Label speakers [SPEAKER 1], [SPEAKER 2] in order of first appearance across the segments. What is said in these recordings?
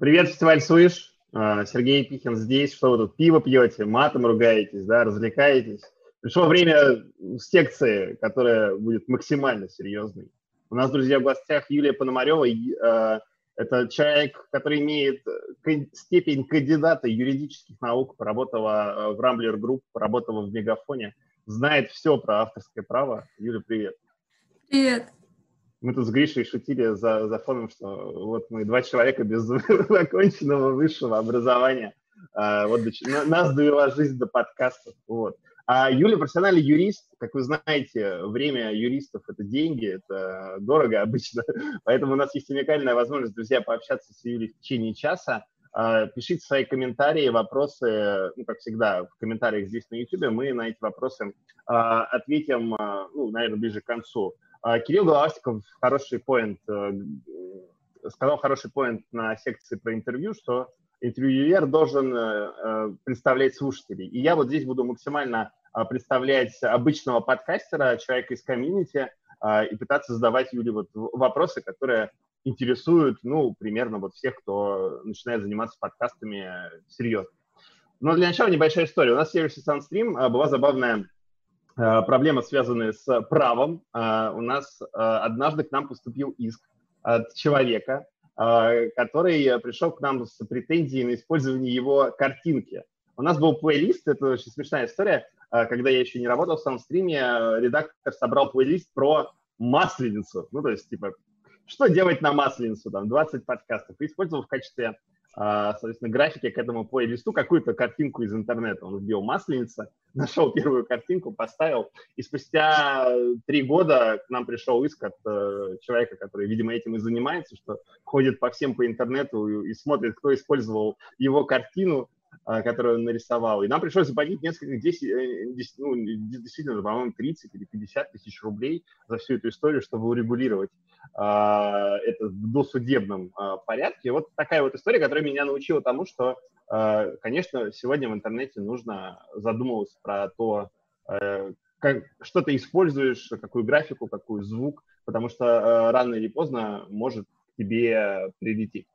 [SPEAKER 1] Привет, фестиваль «Слышь». А, Сергей Пихин здесь. Что вы тут, пиво пьете, матом ругаетесь, да, развлекаетесь? Пришло время секции, которая будет максимально серьезной. У нас, друзья, в гостях Юлия Пономарева. А, это человек, который имеет степень кандидата юридических наук, поработала а, в Rambler Group, поработала в Мегафоне, знает все про авторское право. Юля, привет.
[SPEAKER 2] Привет.
[SPEAKER 1] Мы тут с Гришей шутили за, за фоном, что вот мы два человека без законченного высшего образования. А, вот до, нас довела жизнь до подкастов. Вот. А Юля профессиональный юрист. Как вы знаете, время юристов – это деньги, это дорого обычно. Поэтому у нас есть уникальная возможность, друзья, пообщаться с Юлей в течение часа. А, пишите свои комментарии, вопросы, ну, как всегда, в комментариях здесь на YouTube. Мы на эти вопросы а, ответим, ну, наверное, ближе к концу. А, Кирилл Головастиков хороший поинт, э, сказал хороший поинт на секции про интервью, что интервьюер должен э, э, представлять слушателей. И я вот здесь буду максимально а, представлять обычного подкастера, человека из комьюнити, а, и пытаться задавать Юле вот вопросы, которые интересуют, ну, примерно вот всех, кто начинает заниматься подкастами серьезно. Но для начала небольшая история. У нас в сервисе SunStream была забавная Э, проблемы, связанные с правом. Э, у нас э, однажды к нам поступил иск от человека, который пришел к нам с претензией на использование его картинки. У нас был плейлист, это очень смешная история, когда я еще не работал в самстриме, редактор собрал плейлист про масленицу. Ну, то есть, типа, что делать на масленицу, там, 20 подкастов, и использовал в качестве соответственно, графики к этому плейлисту какую-то картинку из интернета. Он вбил «Масленица», нашел первую картинку, поставил, и спустя три года к нам пришел иск от э, человека, который, видимо, этим и занимается, что ходит по всем по интернету и, смотрит, кто использовал его картину, а, которую он нарисовал. И нам пришлось заплатить несколько, 10, 10 э, ну, действительно, по-моему, 30 или 50 тысяч рублей за всю эту историю, чтобы урегулировать а, это в досудебном а, порядке. Вот такая вот история, которая меня научила тому, что, а, конечно, сегодня в интернете нужно задумываться про то, а, как, что ты используешь, какую графику, какой звук, потому что а, рано или поздно может тебе прилететь.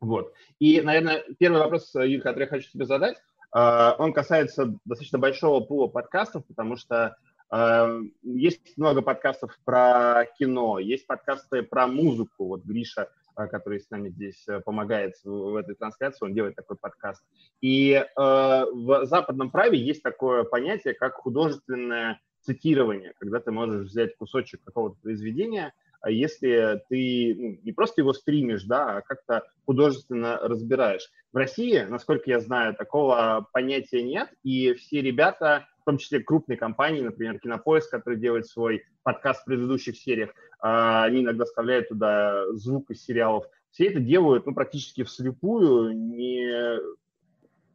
[SPEAKER 1] Вот. И, наверное, первый вопрос, э, Юль, который я хочу тебе задать, э, он касается достаточно большого пула подкастов, потому что э, есть много подкастов про кино, есть подкасты про музыку. Вот Гриша, который с нами здесь помогает в этой трансляции, он делает такой подкаст. И в западном праве есть такое понятие, как художественное цитирование, когда ты можешь взять кусочек какого-то произведения – если ты ну, не просто его стримишь, да, а как-то художественно разбираешь. В России, насколько я знаю, такого понятия нет, и все ребята, в том числе крупные компании, например, Кинопоиск, который делает свой подкаст в предыдущих сериях, а, они иногда вставляют туда звук из сериалов, все это делают ну, практически вслепую, не,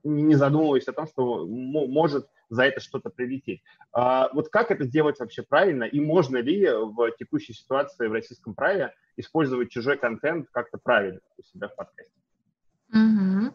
[SPEAKER 1] не задумываясь о том, что может за это что-то прилететь. А, вот как это делать вообще правильно и можно ли в текущей ситуации в российском праве использовать чужой контент как-то правильно у себя в подкасте?
[SPEAKER 2] Угу.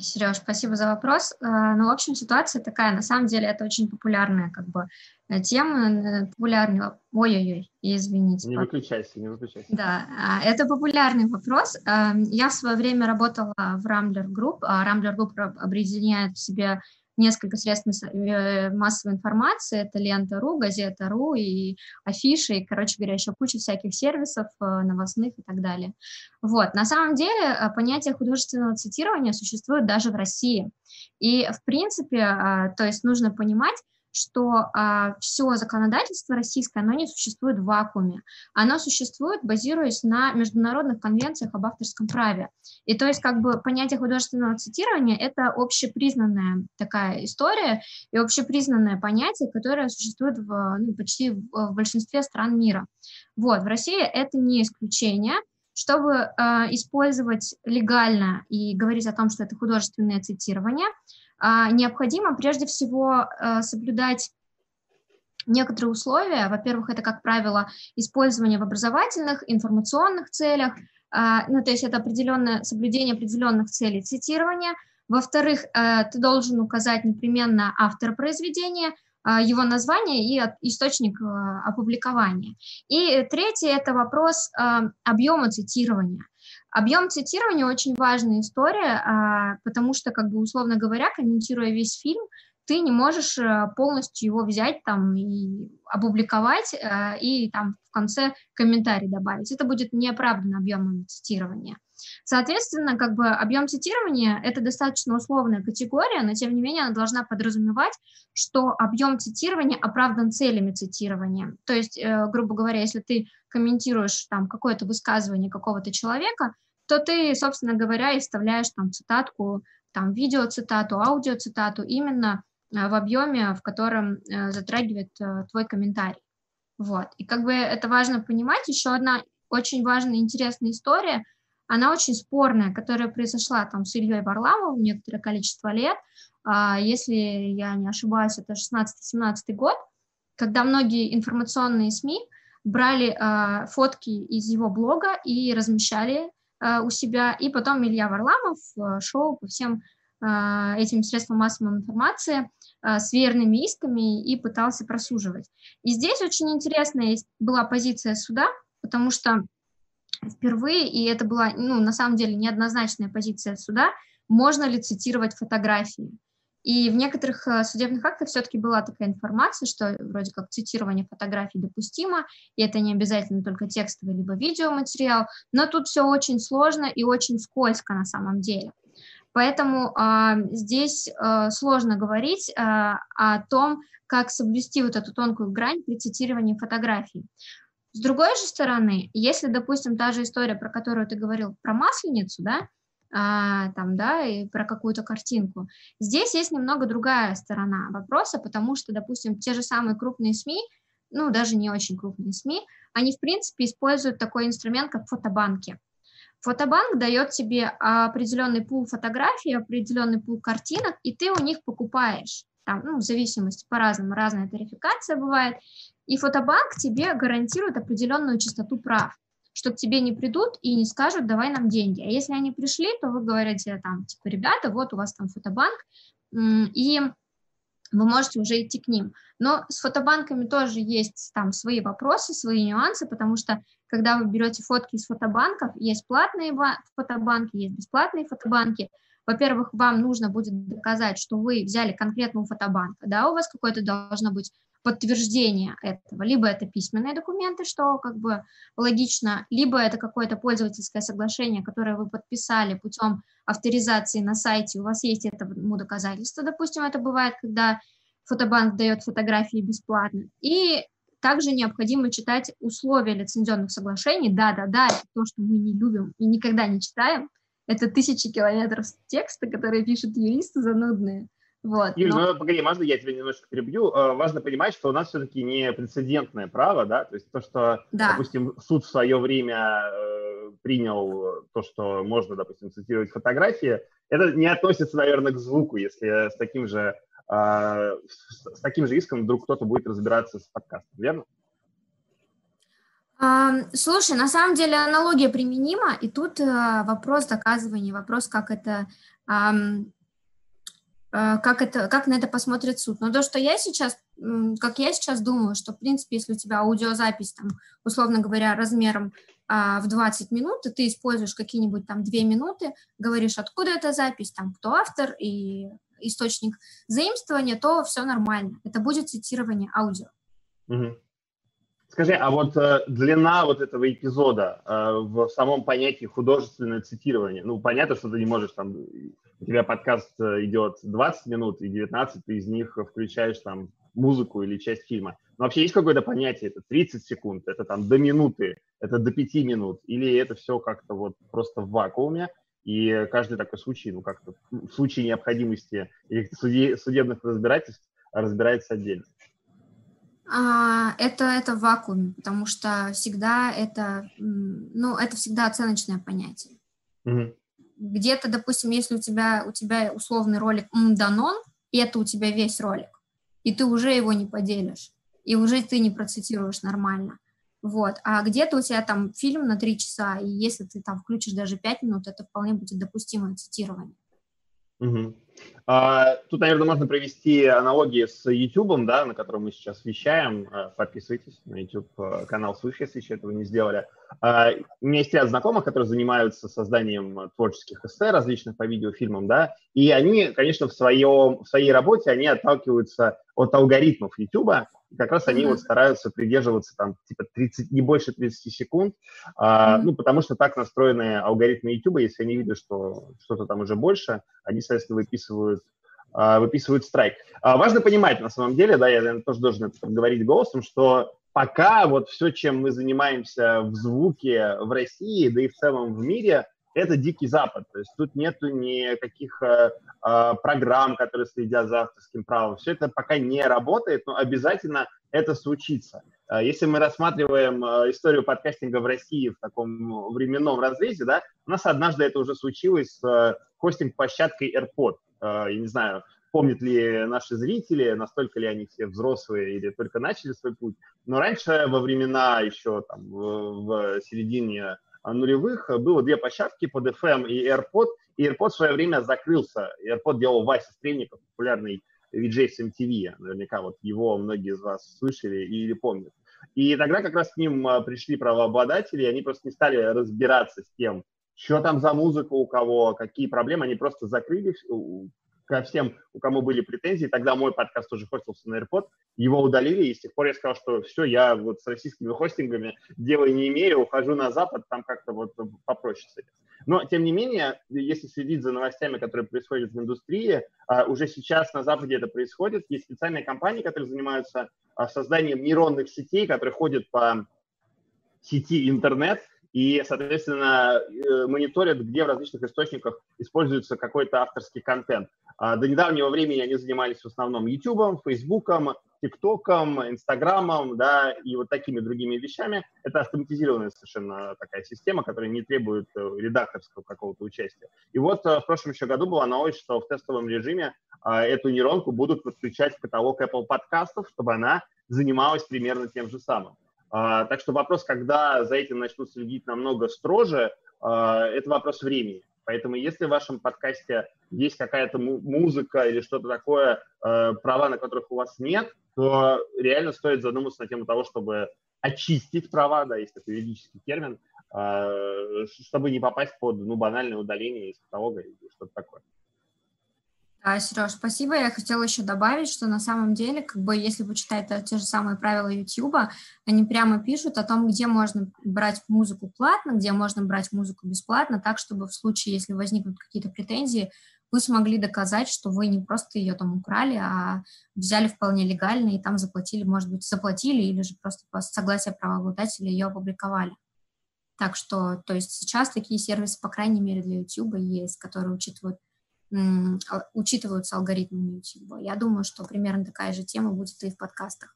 [SPEAKER 2] Сереж, спасибо за вопрос. А, ну, в общем, ситуация такая. На самом деле это очень популярная как бы э, тема, э, популярный... Ой-ой-ой, извините.
[SPEAKER 1] Не выключайся, не выключайся.
[SPEAKER 2] Да, а, это популярный вопрос. Я в свое время работала в Rambler Group. Rambler Group объединяет в себе несколько средств э, массовой информации, это Лента.ру, Газета.ру и Афиши, и, короче говоря, еще куча всяких сервисов э, новостных и так далее. Вот, на самом деле э, понятие художественного цитирования существует даже в России. И, в принципе, то есть нужно понимать, что а, все законодательство российское, оно не существует в вакууме. Оно существует, базируясь на международных конвенциях об авторском праве. И то есть как бы понятие художественного цитирования – это общепризнанная такая история и общепризнанное понятие, которое существует в, ну, почти в, большинстве стран мира. Вот, в России это не исключение – чтобы э, использовать легально и говорить о том, что это художественное цитирование, необходимо прежде всего э, соблюдать некоторые условия. Во-первых, это, как правило, использование в образовательных, информационных целях, а, ну, то есть это определенное соблюдение определенных целей цитирования. Во-вторых, э, ты должен указать непременно автор произведения, а, его название и источник опубликования. И третье – это вопрос объема цитирования – Объем цитирования очень важная история, а, потому что, как бы условно говоря, комментируя весь фильм, ты не можешь э, полностью его взять там и опубликовать, э, и там в конце комментарий добавить. Это будет неоправданно объемом цитирования. Соответственно, как бы объем цитирования – это достаточно условная категория, но тем не менее она должна подразумевать, что объем цитирования оправдан целями цитирования. То есть, э, грубо говоря, если ты комментируешь там какое-то высказывание какого-то человека, то ты, собственно говоря, и вставляешь там цитатку, там видеоцитату, аудиоцитату именно Э, в объеме, в котором э, затрагивает э, твой комментарий. Вот. И как бы это важно понимать. Еще одна очень важная интересная история, она очень спорная, которая произошла там с Ильей Варламовым некоторое количество лет. А, если я не ошибаюсь, это 16-17 год, когда многие информационные СМИ брали фотки из его блога и размещали у себя, и потом Илья Варламов шел по всем а, этим средством массовой информации с верными исками и пытался просуживать. И здесь очень интересная была позиция суда, потому что впервые, и это была, ну, на самом деле, неоднозначная позиция суда, можно ли цитировать фотографии. И в некоторых а, судебных актах все-таки была такая информация, что вроде как цитирование фотографий допустимо, и это не обязательно только текстовый либо видеоматериал, но тут все очень сложно и очень скользко на самом деле. Поэтому э, здесь э, сложно говорить э, о том, как соблюсти вот эту тонкую грань при цитировании фотографий. С другой же стороны, если, допустим, та же история, про которую ты говорил, про масленицу, да, а, там, да, и про какую-то картинку. Здесь есть немного другая сторона вопроса, потому что, допустим, те же самые крупные СМИ, ну, даже не очень крупные СМИ, они, в принципе, используют такой инструмент, как фотобанки. Фотобанк дает тебе определенный пул фотографий, определенный пул картинок, и ты у них покупаешь. Там, ну, в зависимости по-разному, разная тарификация бывает. И фотобанк тебе гарантирует определенную частоту прав, что к тебе не придут и не скажут, давай нам деньги. А если они пришли, то вы говорите там, типа, ребята, вот у вас там фотобанк, и вы можете уже идти к ним. Но с фотобанками тоже есть там свои вопросы, свои нюансы, потому что когда вы берете фотки из фотобанков, есть платные фотобанки, есть бесплатные фотобанки. Во-первых, вам нужно будет доказать, что вы взяли конкретного фотобанка, да, у вас какое-то должно быть подтверждение этого. Либо это письменные документы, что как бы логично, либо это какое-то пользовательское соглашение, которое вы подписали путем авторизации на сайте, у вас есть этому доказательство, допустим, это бывает, когда фотобанк дает фотографии бесплатно. И также необходимо читать условия лицензионных соглашений. Да-да-да, это то, что мы не любим и никогда не читаем. Это тысячи километров текста, которые пишут юристы занудные. Вот,
[SPEAKER 1] Юль, но... ну погоди, можно я тебя немножко перебью? Э, важно понимать, что у нас все-таки не прецедентное право, да, то есть то, что, да. допустим, суд в свое время э, принял то, что можно, допустим, цитировать фотографии, это не относится, наверное, к звуку, если с таким же э, с таким же иском вдруг кто-то будет разбираться с подкастом, верно?
[SPEAKER 2] Слушай, на самом деле аналогия применима, и тут э, вопрос доказывания, вопрос, как это Э, как, это, как на это посмотрит суд. Но то, что я сейчас, как я сейчас думаю, что, в принципе, если у тебя аудиозапись, там, условно говоря, размером а, в 20 минут, и ты используешь какие-нибудь там 2 минуты, говоришь, откуда эта запись, там, кто автор и источник заимствования, то все нормально. Это будет цитирование аудио.
[SPEAKER 1] Угу. Скажи, а вот э, длина вот этого эпизода э, в самом понятии художественное цитирование, ну, понятно, что ты не можешь там, у тебя подкаст э, идет 20 минут, и 19 ты из них включаешь там музыку или часть фильма. Но вообще есть какое-то понятие, это 30 секунд, это там до минуты, это до 5 минут, или это все как-то вот просто в вакууме, и каждый такой случай, ну, как-то в случае необходимости или судебных разбирательств разбирается отдельно.
[SPEAKER 2] А, это, это в вакууме, потому что всегда это, ну, это всегда оценочное понятие. Угу. Где-то, допустим, если у тебя, у тебя условный ролик «Мданон», и это у тебя весь ролик, и ты уже его не поделишь, и уже ты не процитируешь нормально. Вот. А где-то у тебя там фильм на три часа, и если ты там включишь даже пять минут, это вполне будет допустимое цитирование.
[SPEAKER 1] Угу. А, тут, наверное, можно провести аналогии с YouTube, да, на котором мы сейчас вещаем. А, подписывайтесь на YouTube-канал Свыше, если еще этого не сделали. А, у меня есть ряд знакомых, которые занимаются созданием творческих эссе различных по видеофильмам, да, и они, конечно, в, своем, в своей работе, они отталкиваются от алгоритмов YouTube, и как раз они mm-hmm. вот стараются придерживаться там типа 30, не больше 30 секунд, а, mm-hmm. ну, потому что так настроены алгоритмы YouTube, если они видят, что что-то там уже больше, они, соответственно, выписывают а, выписывают страйк. А, важно понимать, на самом деле, да, я наверное, тоже должен это говорить голосом, что пока вот все, чем мы занимаемся в звуке в России, да и в целом в мире, это дикий запад. То есть тут нету никаких э, э, программ, которые следят за авторским правом. Все это пока не работает, но обязательно это случится. Э, если мы рассматриваем э, историю подкастинга в России в таком временном разрезе, да, у нас однажды это уже случилось с э, хостинг-площадкой AirPod. Я не знаю, помнят ли наши зрители, настолько ли они все взрослые или только начали свой путь. Но раньше, во времена еще там, в середине нулевых было две площадки под FM и AirPod, и AirPod в свое время закрылся. AirPod делал Вася Стрельников, популярный VJ с MTV. Наверняка вот его многие из вас слышали или помнят. И тогда как раз к ним а, пришли правообладатели, и они просто не стали разбираться с тем, что там за музыка у кого, какие проблемы, они просто закрыли ко всем, у кого были претензии. Тогда мой подкаст тоже хостился на AirPod. Его удалили, и с тех пор я сказал, что все, я вот с российскими хостингами дела не имею, ухожу на Запад, там как-то вот попроще с этим. Но, тем не менее, если следить за новостями, которые происходят в индустрии, а, уже сейчас на Западе это происходит. Есть специальные компании, которые занимаются а, созданием нейронных сетей, которые ходят по сети интернет, и, соответственно, э, мониторят, где в различных источниках используется какой-то авторский контент. А, до недавнего времени они занимались в основном YouTube, Facebook, TikTok, Instagram, да, и вот такими другими вещами. Это автоматизированная совершенно такая система, которая не требует э, редакторского какого-то участия. И вот э, в прошлом еще году была новость, что в тестовом режиме а, эту нейронку будут подключать в каталог Apple подкастов, чтобы она занималась примерно тем же самым. А, так что вопрос, когда за этим начнут следить намного строже, это вопрос времени. Поэтому если в вашем подкасте есть какая-то музыка или что-то такое, э, права на которых у вас нет, то реально стоит задуматься на тему того, чтобы очистить права, да, есть такой юридический термин, э, чтобы не попасть под ну, банальное удаление из каталога или что-то такое.
[SPEAKER 2] Да, Сереж, спасибо. Я хотела еще добавить, что на самом деле, как бы, если почитать те же самые правила YouTube, они прямо пишут о том, где можно брать музыку платно, где можно брать музыку бесплатно, так, чтобы в случае, если возникнут какие-то претензии, вы смогли доказать, что вы не просто ее там украли, а взяли вполне легально и там заплатили, может быть, заплатили или же просто по согласию правообладателя ее опубликовали. Так что, то есть сейчас такие сервисы, по крайней мере, для YouTube есть, которые учитывают а, учитываются алгоритмами YouTube. Я думаю, что примерно такая же тема будет и в подкастах.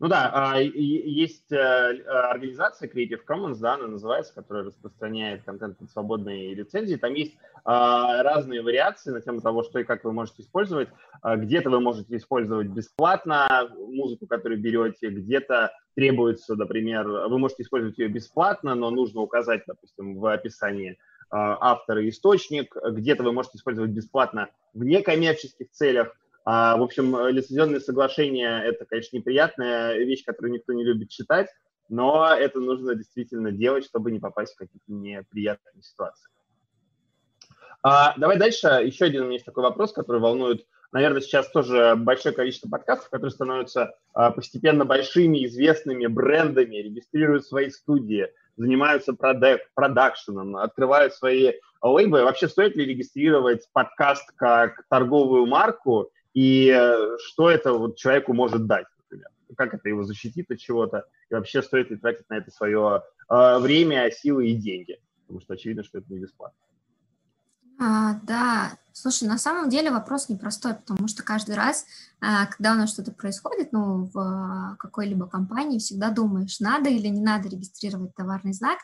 [SPEAKER 1] Ну да, а, есть э, организация Creative Commons, да, она называется, которая распространяет контент под свободные лицензии. Там есть а, разные вариации на тему того, что и как вы можете использовать. Где-то вы можете использовать бесплатно музыку, которую берете, где-то требуется, например, вы можете использовать ее бесплатно, но нужно указать, допустим, в описании а, автор и источник, где-то вы можете использовать бесплатно в некоммерческих целях. А, в общем, лицензионные соглашения – это, конечно, неприятная вещь, которую никто не любит читать, но это нужно действительно делать, чтобы не попасть в какие-то неприятные ситуации. А, давай дальше. Еще один у меня есть такой вопрос, который волнует, наверное, сейчас тоже большое количество подкастов, которые становятся а, постепенно большими, известными брендами, регистрируют свои студии, занимаются продак, продакшеном, открывают свои лейбы. Вообще стоит ли регистрировать подкаст как торговую марку и э, что это вот человеку может дать, например? Как это его защитит от чего-то? И вообще стоит ли тратить на это свое э, время, силы и деньги? Потому что очевидно, что это не бесплатно.
[SPEAKER 2] А, да, слушай, на самом деле вопрос непростой, потому что каждый раз, а, когда у нас что-то происходит, ну, в какой-либо компании, всегда думаешь, надо или не надо регистрировать товарный знак,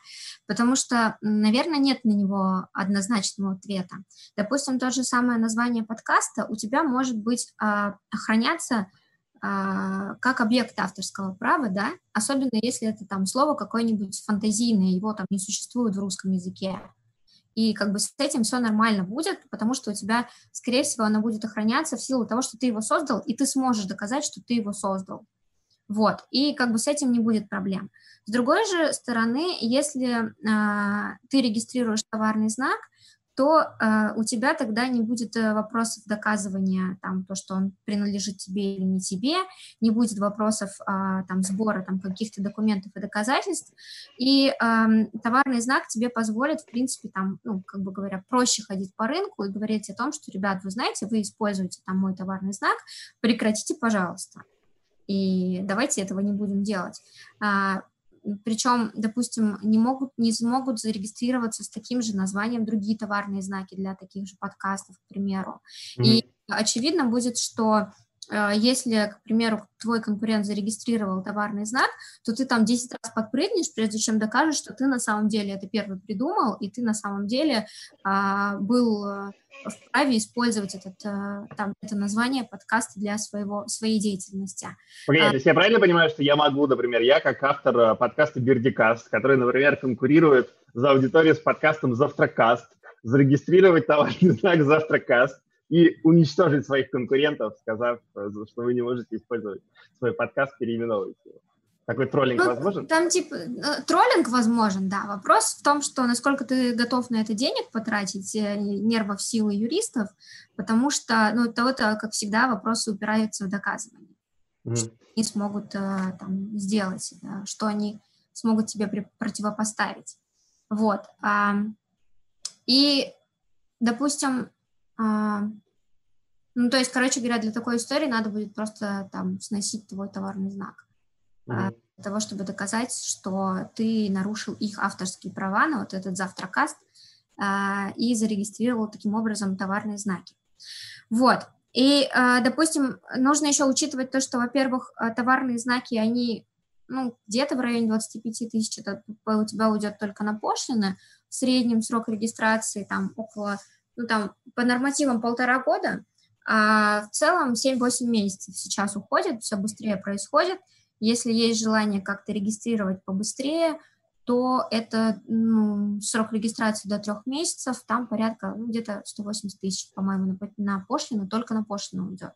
[SPEAKER 2] потому что, наверное, нет на него однозначного ответа. Допустим, то же самое название подкаста. У тебя может быть а, охраняться а, как объект авторского права, да, особенно если это там слово какое-нибудь фантазийное, его там не существует в русском языке, и как бы с этим все нормально будет, потому что у тебя, скорее всего, оно будет охраняться в силу того, что ты его создал, и ты сможешь доказать, что ты его создал. Вот, и как бы с этим не будет проблем. С другой же стороны, если э, ты регистрируешь товарный знак, то э, у тебя тогда не будет э, вопросов доказывания, там, то, что он принадлежит тебе или не тебе, не будет вопросов э, там, сбора там, каких-то документов и доказательств, и э, товарный знак тебе позволит, в принципе, там, ну, как бы говоря, проще ходить по рынку и говорить о том, что, ребят, вы знаете, вы используете там мой товарный знак, прекратите, пожалуйста, и давайте этого не будем делать. Причем, допустим, не могут, не смогут зарегистрироваться с таким же названием другие товарные знаки для таких же подкастов, к примеру. Mm-hmm. И очевидно будет, что если, к примеру, твой конкурент зарегистрировал товарный знак, то ты там 10 раз подпрыгнешь, прежде чем докажешь, что ты на самом деле это первый придумал, и ты на самом деле а, был э, вправе использовать этот, э, там, это название подкаста для своего, своей деятельности.
[SPEAKER 1] Погоди, а, то есть я правильно понимаю, что я могу, например, я как автор э, подкаста «Бирдикаст», который, например, конкурирует за аудиторию с подкастом «Завтракаст», зарегистрировать товарный знак «Завтракаст», и уничтожить своих конкурентов, сказав, э, что вы не можете использовать свой подкаст, переименовывайте его. Такой троллинг ну, возможен?
[SPEAKER 2] Там типа э, троллинг возможен, да. Вопрос в том, что насколько ты готов на это денег потратить, э, нервов, силы юристов, потому что, ну, то это, как всегда, вопросы упираются в доказывание. Mm. Что они смогут там сделать, да, что они смогут тебе противопоставить. Вот. И, допустим, а, ну, то есть, короче говоря, для такой истории надо будет просто там сносить твой товарный знак mm-hmm. для того, чтобы доказать, что ты нарушил их авторские права на вот этот завтракаст а, и зарегистрировал таким образом товарные знаки. Вот. И, а, допустим, нужно еще учитывать то, что, во-первых, товарные знаки, они ну, где-то в районе 25 тысяч, это у тебя уйдет только на пошлины, в среднем срок регистрации там около, ну, там, по нормативам полтора года, а в целом 7-8 месяцев сейчас уходит, все быстрее происходит, если есть желание как-то регистрировать побыстрее, то это ну, срок регистрации до трех месяцев, там порядка ну, где-то 180 тысяч, по-моему, на, на пошлину, только на пошлину уйдет.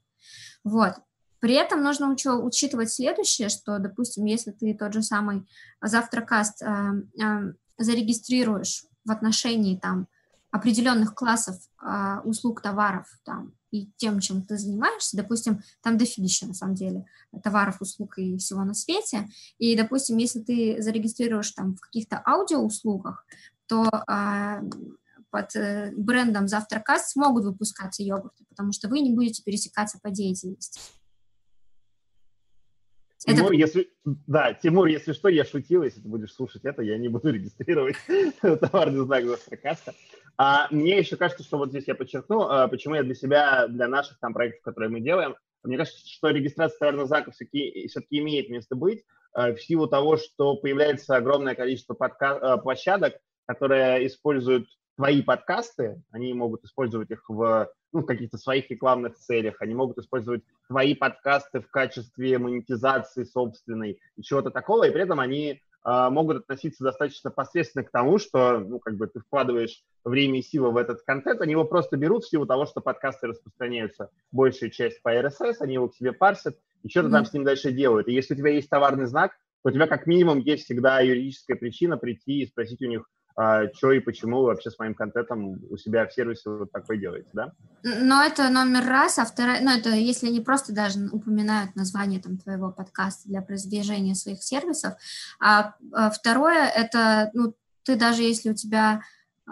[SPEAKER 2] Вот. При этом нужно уч- учитывать следующее, что, допустим, если ты тот же самый завтракаст э, э, зарегистрируешь в отношении там определенных классов э, услуг, товаров там и тем, чем ты занимаешься, допустим, там дофигища, на самом деле, товаров, услуг и всего на свете, и, допустим, если ты зарегистрируешь там в каких-то аудиоуслугах, то а, под э, брендом Завтракаст смогут выпускаться йогурты, потому что вы не будете пересекаться по деятельности.
[SPEAKER 1] Тимур, это... если, да, Тимур, если что, я шутил, если ты будешь слушать это, я не буду регистрировать товарный знак Завтракаста. А мне еще кажется, что вот здесь я подчеркну, а, почему я для себя, для наших там проектов, которые мы делаем, мне кажется, что регистрация товарного знака все-таки, все-таки имеет место быть а, в силу того, что появляется огромное количество подка- а, площадок, которые используют твои подкасты, они могут использовать их в, ну, в каких-то своих рекламных целях, они могут использовать твои подкасты в качестве монетизации собственной и чего-то такого, и при этом они могут относиться достаточно посредственно к тому, что, ну, как бы ты вкладываешь время и силы в этот контент, они его просто берут в силу того, что подкасты распространяются большая часть по RSS, они его к себе парсят и что-то mm-hmm. там с ним дальше делают. И если у тебя есть товарный знак, то у тебя как минимум есть всегда юридическая причина прийти и спросить у них, а, что и почему вообще с моим контентом у себя в сервисе вот такой делаете, да?
[SPEAKER 2] Но это номер раз, а второе, ну это если они просто даже упоминают название там твоего подкаста для продвижения своих сервисов, а, а второе это, ну ты даже если у тебя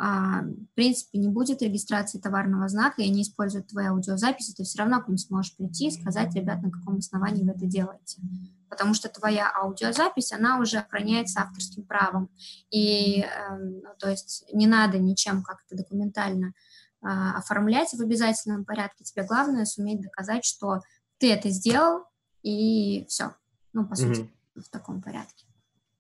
[SPEAKER 2] а, в принципе, не будет регистрации товарного знака, и они используют твои аудиозаписи, ты все равно к ним сможешь прийти и сказать, ребят, на каком основании вы это делаете. Потому что твоя аудиозапись, она уже охраняется авторским правом. И, э, ну, то есть, не надо ничем как-то документально э, оформлять в обязательном порядке. Тебе главное суметь доказать, что ты это сделал, и все. Ну, по сути, mm-hmm. в таком порядке.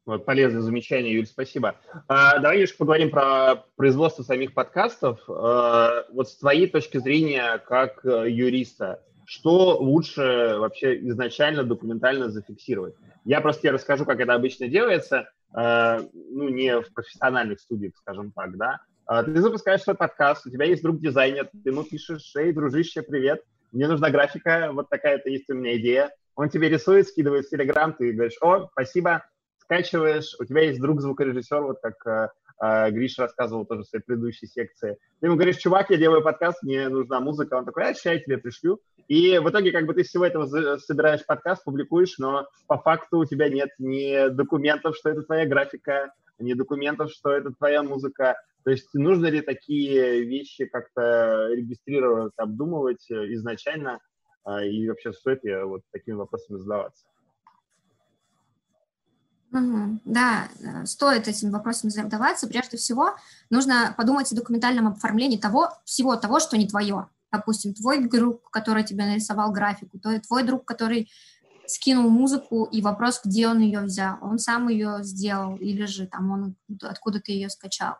[SPEAKER 1] Вот, полезное замечание, Юль, спасибо. А, давай немножко поговорим про производство самих подкастов. А, вот с твоей точки зрения, как э, юриста, что лучше вообще изначально документально зафиксировать? Я просто тебе расскажу, как это обычно делается, а, ну, не в профессиональных студиях, скажем так, да, А, ты запускаешь свой подкаст, у тебя есть друг-дизайнер, ты ему пишешь, эй, дружище, привет, мне нужна графика, вот такая-то есть у меня идея. Он тебе рисует, скидывает в Телеграм, ты говоришь, о, спасибо, скачиваешь, у тебя есть друг-звукорежиссер, вот как э, э, Гриш рассказывал тоже в своей предыдущей секции. Ты ему говоришь, чувак, я делаю подкаст, мне нужна музыка. Он такой, а, сейчас я тебе пришлю. И в итоге как бы ты всего этого собираешь подкаст, публикуешь, но по факту у тебя нет ни документов, что это твоя графика, ни документов, что это твоя музыка. То есть нужно ли такие вещи как-то регистрировать, обдумывать изначально, а, и вообще стоит ли вот такими вопросами задаваться?
[SPEAKER 2] Да, э, стоит этим вопросом задаваться. Прежде всего, нужно подумать о документальном оформлении того, всего того, что не твое. Допустим, твой друг, который тебе нарисовал графику, то твой друг, который скинул музыку, и вопрос, где он ее взял. Он сам ее сделал, или же там он откуда ты ее скачал.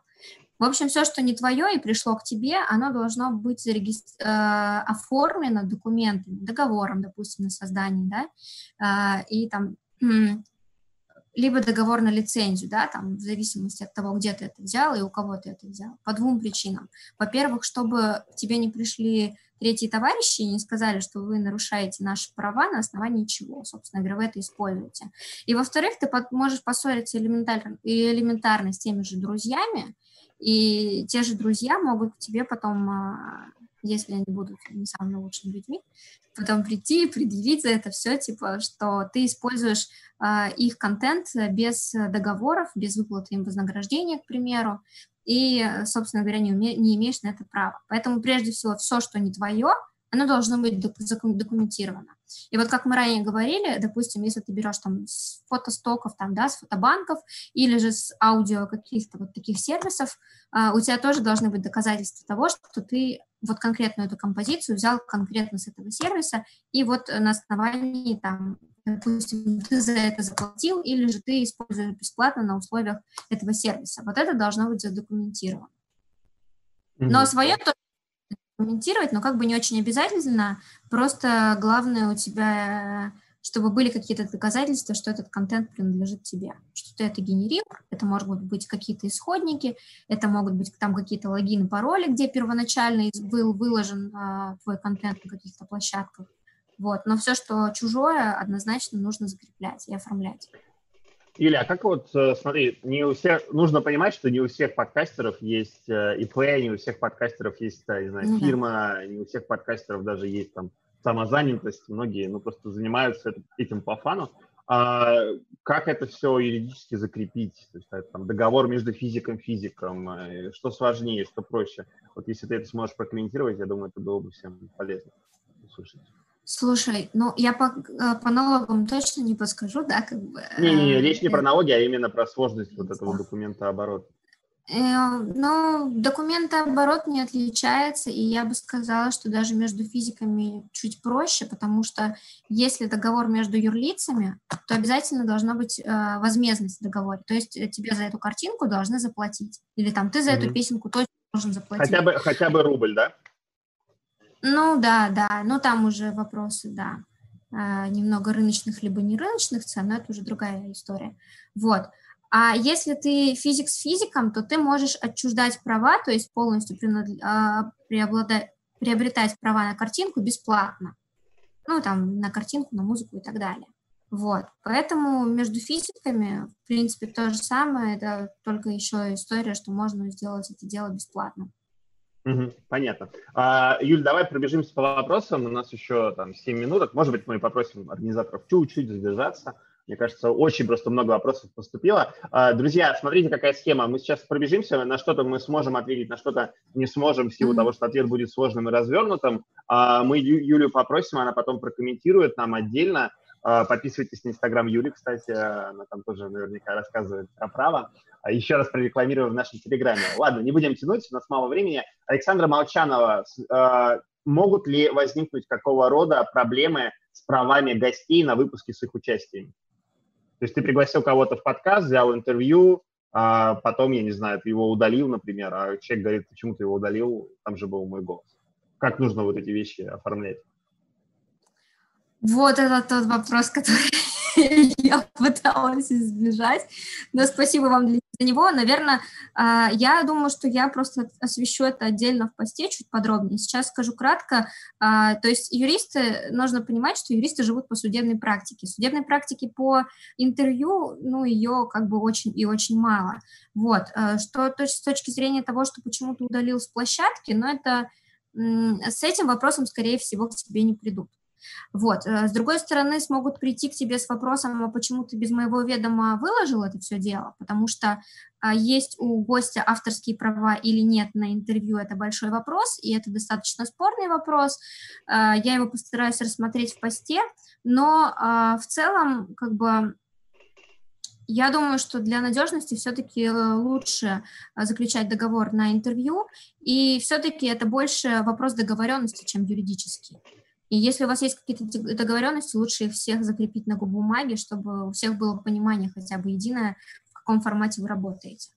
[SPEAKER 2] В общем, все, что не твое и пришло к тебе, оно должно быть зарегистр... э, оформлено документами, договором, допустим, на создание, да, э, и там либо договор на лицензию, да, там, в зависимости от того, где ты это взял и у кого ты это взял, по двум причинам. Во-первых, чтобы к тебе не пришли третьи товарищи и не сказали, что вы нарушаете наши права на основании чего, собственно говоря, вы это используете. И во-вторых, ты можешь поссориться элементарно, элементарно с теми же друзьями, и те же друзья могут к тебе потом а, если они будут не самыми лучшими людьми, потом прийти и предъявить за это все, типа, что ты используешь э, их контент без договоров, без выплаты им вознаграждения, к примеру, и, собственно говоря, не, уме, не имеешь на это права. Поэтому, прежде всего, все, что не твое, оно должно быть документировано. И вот как мы ранее говорили, допустим, если ты берешь там с фотостоков, там, да, с фотобанков или же с аудио каких-то вот таких сервисов, а, у тебя тоже должны быть доказательства того, что ты вот конкретную эту композицию взял конкретно с этого сервиса, и вот на основании там, допустим, ты за это заплатил, или же ты используешь бесплатно на условиях этого сервиса. Вот это должно быть задокументировано. Но свое тоже комментировать, но как бы не очень обязательно. Просто главное у тебя, чтобы были какие-то доказательства, что этот контент принадлежит тебе, что ты это генерил. Это могут быть какие-то исходники, это могут быть там какие-то логины, пароли, где первоначально был выложен а, твой контент на каких-то площадках. Вот. Но все, что чужое, однозначно нужно закреплять и оформлять.
[SPEAKER 1] Илья, а как вот, э, смотри, не у всех, нужно понимать, что не у всех подкастеров есть э, ИП, не у всех подкастеров есть, э, не знаю, ну, фирма, да. не у всех подкастеров даже есть там самозанятость, многие, ну, просто занимаются этим по фану. А как это все юридически закрепить? То есть, это, там, договор между физиком и физиком, что сложнее, что проще? Вот если ты это сможешь прокомментировать, я думаю, это было бы всем полезно услышать.
[SPEAKER 2] Слушай, ну я по, э, по налогам точно не подскажу, да, как бы.
[SPEAKER 1] Не-не, э, речь не про налоги, а именно про сложность вот этого документа оборота.
[SPEAKER 2] Э, ну, документооборот не отличается, и я бы сказала, что даже между физиками чуть проще, потому что если договор между юрлицами, то обязательно должна быть э, возмездность в договоре. То есть тебе за эту картинку должны заплатить. Или там ты за mm-hmm. эту песенку точно должен заплатить.
[SPEAKER 1] Хотя бы, хотя бы рубль, да?
[SPEAKER 2] Ну да, да, но там уже вопросы, да, а, немного рыночных либо не рыночных цен, но это уже другая история. Вот. А если ты физик с физиком, то ты можешь отчуждать права, то есть полностью а, приобретать права на картинку бесплатно. Ну, там, на картинку, на музыку и так далее. Вот. Поэтому между физиками, в принципе, то же самое, это только еще история, что можно сделать это дело бесплатно.
[SPEAKER 1] Угу, понятно. А, Юль, давай пробежимся по вопросам. У нас еще там 7 минуток. Может быть, мы попросим организаторов чуть-чуть задержаться. Мне кажется, очень просто много вопросов поступило. А, друзья, смотрите, какая схема. Мы сейчас пробежимся, на что-то мы сможем ответить, на что-то не сможем, в силу mm-hmm. того, что ответ будет сложным и развернутым. А, мы Юлю попросим, она потом прокомментирует нам отдельно. А, подписывайтесь на Инстаграм Юли, кстати, она там тоже наверняка рассказывает про право. А еще раз прорекламирую в нашем Телеграме. Ладно, не будем тянуть, у нас мало времени. Александра Молчанова, а, могут ли возникнуть какого рода проблемы с правами гостей на выпуске с их участием? То есть ты пригласил кого-то в подкаст, взял интервью, а потом, я не знаю, ты его удалил, например, а человек говорит, почему ты его удалил, там же был мой голос. Как нужно вот эти вещи оформлять?
[SPEAKER 2] Вот это тот вопрос, который я пыталась избежать. Но спасибо вам за него, наверное, а, я думаю, что я просто освещу это отдельно в посте чуть подробнее. Сейчас скажу кратко. А, то есть юристы, нужно понимать, что юристы живут по судебной практике. Судебной практики по интервью, ну, ее как бы очень и очень мало. Вот. А, что то, с точки зрения того, что почему то удалил с площадки, но это с этим вопросом, скорее всего, к тебе не придут. Вот. Э, с другой стороны, смогут прийти к тебе с вопросом, а почему ты без моего ведома выложил это все дело, потому что а, есть у гостя авторские права или нет на интервью, это большой вопрос, и это достаточно спорный вопрос. А, я его постараюсь рассмотреть в посте, но а, в целом, как бы, я думаю, что для надежности все-таки э, лучше заключать договор на интервью, и все-таки это больше вопрос договоренности, чем юридический. И если у вас есть какие-то договоренности, лучше их всех закрепить на бумаге, чтобы у всех было понимание хотя бы единое, в каком формате вы работаете.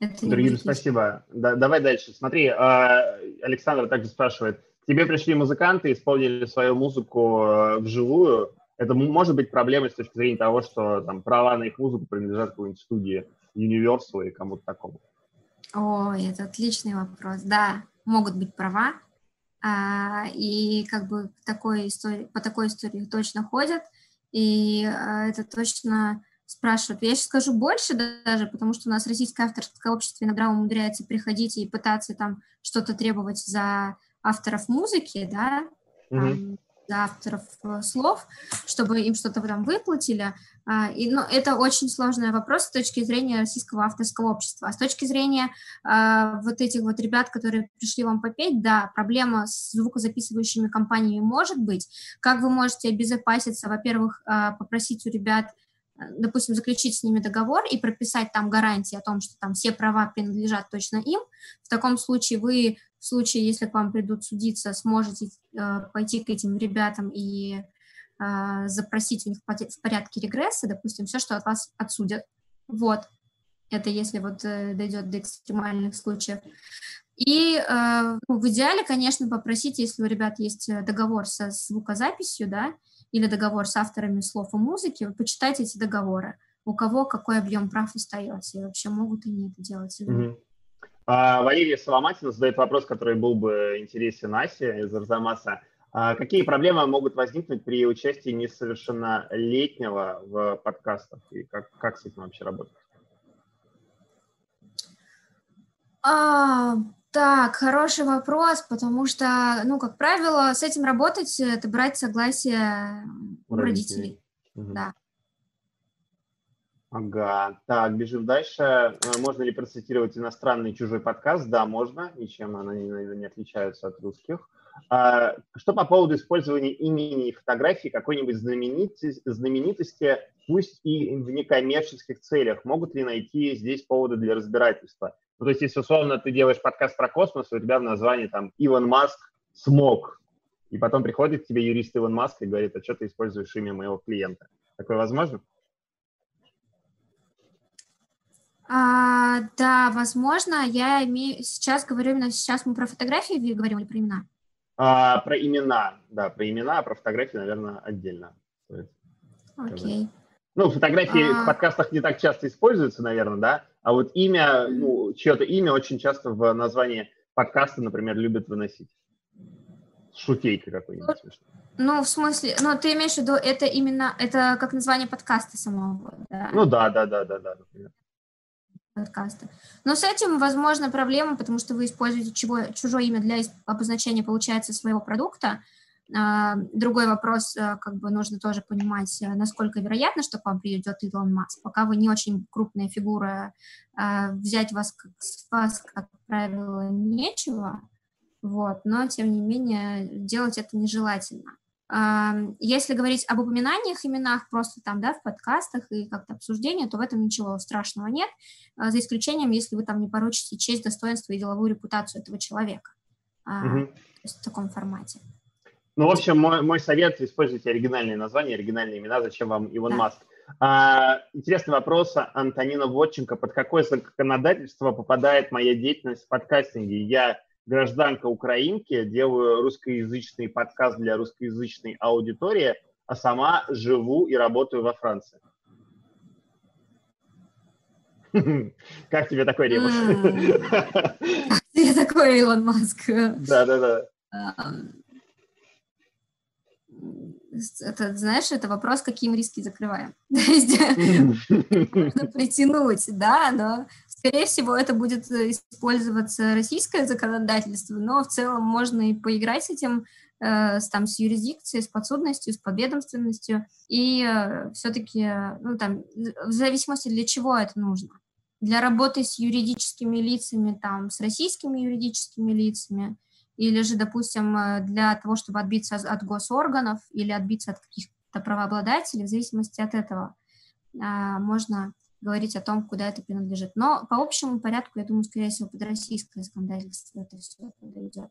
[SPEAKER 1] Дорогие, спасибо. Да, давай дальше. Смотри, а, Александр также спрашивает. К тебе пришли музыканты, исполнили свою музыку э, вживую. Это может быть проблемой с точки зрения того, что там права на их музыку принадлежат какой-нибудь студии Universal или кому-то такому?
[SPEAKER 2] Ой, это отличный вопрос. Да, могут быть права, и как бы такой истории, по такой истории точно ходят, и а, это точно спрашивают. Я сейчас скажу больше даже, потому что у нас российское авторское общество иногда умудряется приходить и пытаться там что-то требовать за авторов музыки, да, mm-hmm авторов э, слов, чтобы им что-то там выплатили. А, и, ну, это очень сложный вопрос с точки зрения российского авторского общества. А с точки зрения а, вот этих вот ребят, которые пришли вам попеть, да, проблема с звукозаписывающими компаниями может быть. Как вы можете обезопаситься? Во-первых, а, попросить у ребят допустим, заключить с ними договор и прописать там гарантии о том, что там все права принадлежат точно им. В таком случае вы случае, если к вам придут судиться, сможете э, пойти к этим ребятам и э, запросить у них в порядке регресса, допустим, все, что от вас отсудят. Вот. Это если вот э, дойдет до экстремальных случаев. И э, ну, в идеале, конечно, попросите, если у ребят есть договор со звукозаписью, да, или договор с авторами слов и музыки, вы почитайте эти договоры. У кого какой объем прав остается, и вообще могут они это делать. Mm-hmm.
[SPEAKER 1] А, Валерия Соломатина задает вопрос, который был бы интересен Асе из Арзамаса. А какие проблемы могут возникнуть при участии несовершеннолетнего в подкастах? И как, как с этим вообще работать?
[SPEAKER 2] А, так, хороший вопрос, потому что, ну, как правило, с этим работать – это брать согласие у родителей. родителей. Угу. Да.
[SPEAKER 1] Ага, так, бежим дальше. Э, можно ли процитировать иностранный чужой подкаст? Да, можно, ничем они не отличаются от русских. А, что по поводу использования имени и фотографии какой-нибудь знаменитости, знаменитости, пусть и в некоммерческих целях? Могут ли найти здесь поводы для разбирательства? Ну, то есть, если условно ты делаешь подкаст про космос, у тебя в названии там Иван Маск смог, и потом приходит к тебе юрист Иван Маск и говорит, а что ты используешь имя моего клиента? Такое возможно?
[SPEAKER 2] А, да, возможно. Я имею... Сейчас говорю именно... Сейчас мы про фотографии говорим или про имена?
[SPEAKER 1] А, про имена, да, про имена, а про фотографии, наверное, отдельно.
[SPEAKER 2] Окей.
[SPEAKER 1] Ну, фотографии а... в подкастах не так часто используются, наверное, да, а вот имя, ну, чье-то имя очень часто в названии подкаста, например, любят выносить. Шутейка какой-нибудь смешной.
[SPEAKER 2] Ну, в смысле, ну, ты имеешь в виду, это именно, это как название подкаста самого, да?
[SPEAKER 1] Ну, да, да, да, да, да, например
[SPEAKER 2] подкаста. Но с этим, возможно, проблема, потому что вы используете чего, чужое имя для обозначения, получается, своего продукта. А, другой вопрос, э, как бы нужно тоже понимать, э, насколько вероятно, что к вам придет Илон Маск. Пока вы не очень крупная фигура, э, взять вас, вас как правило, нечего, вот, но, тем не менее, делать это нежелательно. Если говорить об упоминаниях, именах просто там, да, в подкастах и как-то обсуждения, то в этом ничего страшного нет, а, за исключением, если вы там не порочите честь, достоинство и деловую репутацию этого человека. Угу. То есть в таком формате.
[SPEAKER 1] Ну, в общем, мой, мой совет – используйте оригинальные названия, оригинальные имена, зачем вам Иван да. Маск. А, интересный вопрос, Антонина Водченко. Под какое законодательство попадает моя деятельность в подкастинге? Я гражданка украинки, делаю русскоязычный подкаст для русскоязычной аудитории, а сама живу и работаю во Франции. Как тебе такой ребус?
[SPEAKER 2] Как тебе такой Илон Маск?
[SPEAKER 1] Да-да-да.
[SPEAKER 2] Это, знаешь, это вопрос, какие мы риски закрываем. Есть можно притянуть, да, но, скорее всего, это будет использоваться российское законодательство, но в целом можно и поиграть с этим, э, с, там, с юрисдикцией, с подсудностью, с подведомственностью, и э, все-таки, ну, там, в зависимости для чего это нужно. Для работы с юридическими лицами, там, с российскими юридическими лицами, или же, допустим, э, для того, чтобы отбиться от госорганов или отбиться от каких-то правообладателей, в зависимости от этого можно говорить о том, куда это принадлежит. Но по общему порядку, я думаю, скорее всего, под российское законодательство это все подойдет.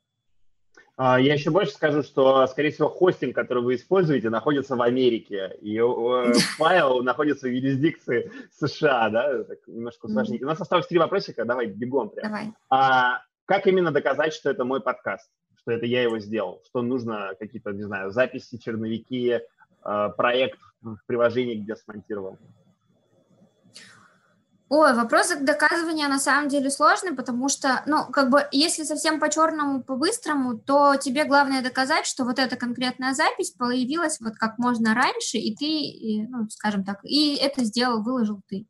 [SPEAKER 1] А, я еще больше скажу, что, скорее всего, хостинг, который вы используете, находится в Америке, и э, файл находится в юрисдикции США, да, так немножко усложнить. У нас осталось три вопросика, давай бегом прям.
[SPEAKER 2] Давай.
[SPEAKER 1] А, как именно доказать, что это мой подкаст, что это я его сделал, что нужно какие-то, не знаю, записи, черновики, э, проект в приложении, где смонтировал?
[SPEAKER 2] Ой, вопрос доказывания на самом деле сложный, потому что, ну, как бы, если совсем по-черному, по-быстрому, то тебе главное доказать, что вот эта конкретная запись появилась вот как можно раньше, и ты, ну, скажем так, и это сделал, выложил ты.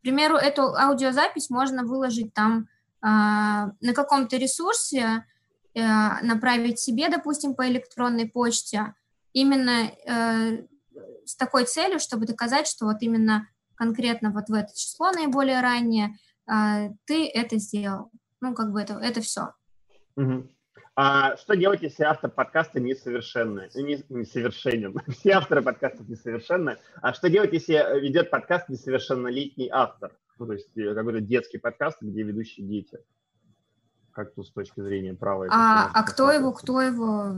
[SPEAKER 2] К примеру, эту аудиозапись можно выложить там э, на каком-то ресурсе, э, направить себе, допустим, по электронной почте, именно э, с такой целью, чтобы доказать, что вот именно конкретно вот в это число наиболее раннее, а, ты это сделал. Ну, как бы это, это все.
[SPEAKER 1] Угу. А что делать, если автор подкаста несовершенный? Ну, не, несовершенен. Все авторы подкастов несовершенны. А что делать, если ведет подкаст несовершеннолетний автор? Ну, то есть э, какой-то детский подкаст, где ведущие дети. Как тут с точки зрения права?
[SPEAKER 2] А, а кто его, кто его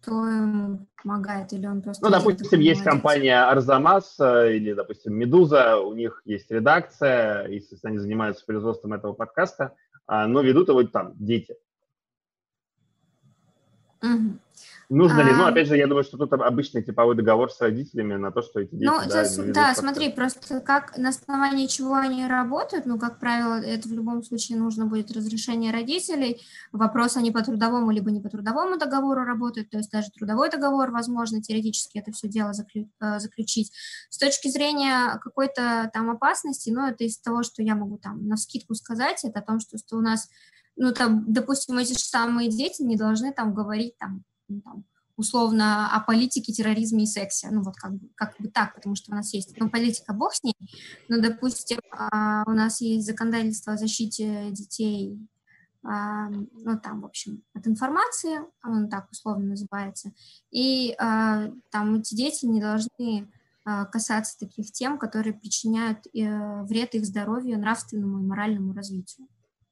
[SPEAKER 2] кто ему помогает, или он просто...
[SPEAKER 1] Ну, допустим, есть компания Арзамас э, или, допустим, Медуза, у них есть редакция, естественно, они занимаются производством этого подкаста, а, но ведут его там дети.
[SPEAKER 2] Угу.
[SPEAKER 1] Нужно ли? Ну, опять же, я думаю, что тут обычный типовой договор с родителями на то, что эти дети...
[SPEAKER 2] Ну, да, это, да смотри, просто как на основании чего они работают, ну, как правило, это в любом случае нужно будет разрешение родителей. Вопрос, они по трудовому либо не по трудовому договору работают, то есть даже трудовой договор, возможно, теоретически это все дело заклю, э, заключить. С точки зрения какой-то там опасности, ну, это из того, что я могу там на скидку сказать, это о том, что, что у нас ну, там, допустим, эти же самые дети не должны там говорить там ну, там, условно о политике, терроризме и сексе. Ну вот как бы, как бы так, потому что у нас есть, ну политика бог с ней, но, допустим, а, у нас есть законодательство о защите детей, а, ну там, в общем, от информации, он так условно называется, и а, там эти дети не должны касаться таких тем, которые причиняют э, вред их здоровью, нравственному и моральному развитию.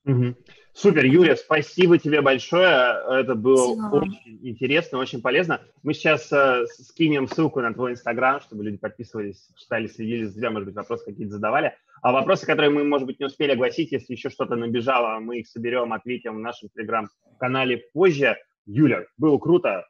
[SPEAKER 1] Угу. Супер, Юля, спасибо тебе большое. Это было спасибо. очень интересно, очень полезно. Мы сейчас э, скинем ссылку на твой инстаграм, чтобы люди подписывались, читали, следили за тебя, может быть, вопросы какие-то задавали. А вопросы, которые мы, может быть, не успели огласить, если еще что-то набежало, мы их соберем, ответим в нашем телеграм-канале позже. Юля, было круто.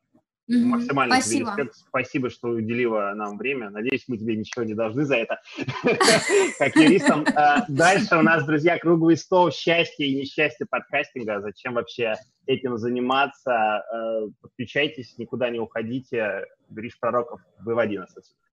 [SPEAKER 1] Mm-hmm. Максимально
[SPEAKER 2] Спасибо.
[SPEAKER 1] тебе респект. Спасибо, что уделила нам время. Надеюсь, мы тебе ничего не должны за это, как юристам. А, дальше у нас, друзья, круглый стол счастья и несчастья подкастинга. Зачем вообще этим заниматься? А, подключайтесь, никуда не уходите. Гриш Пророков, выводи нас отсюда.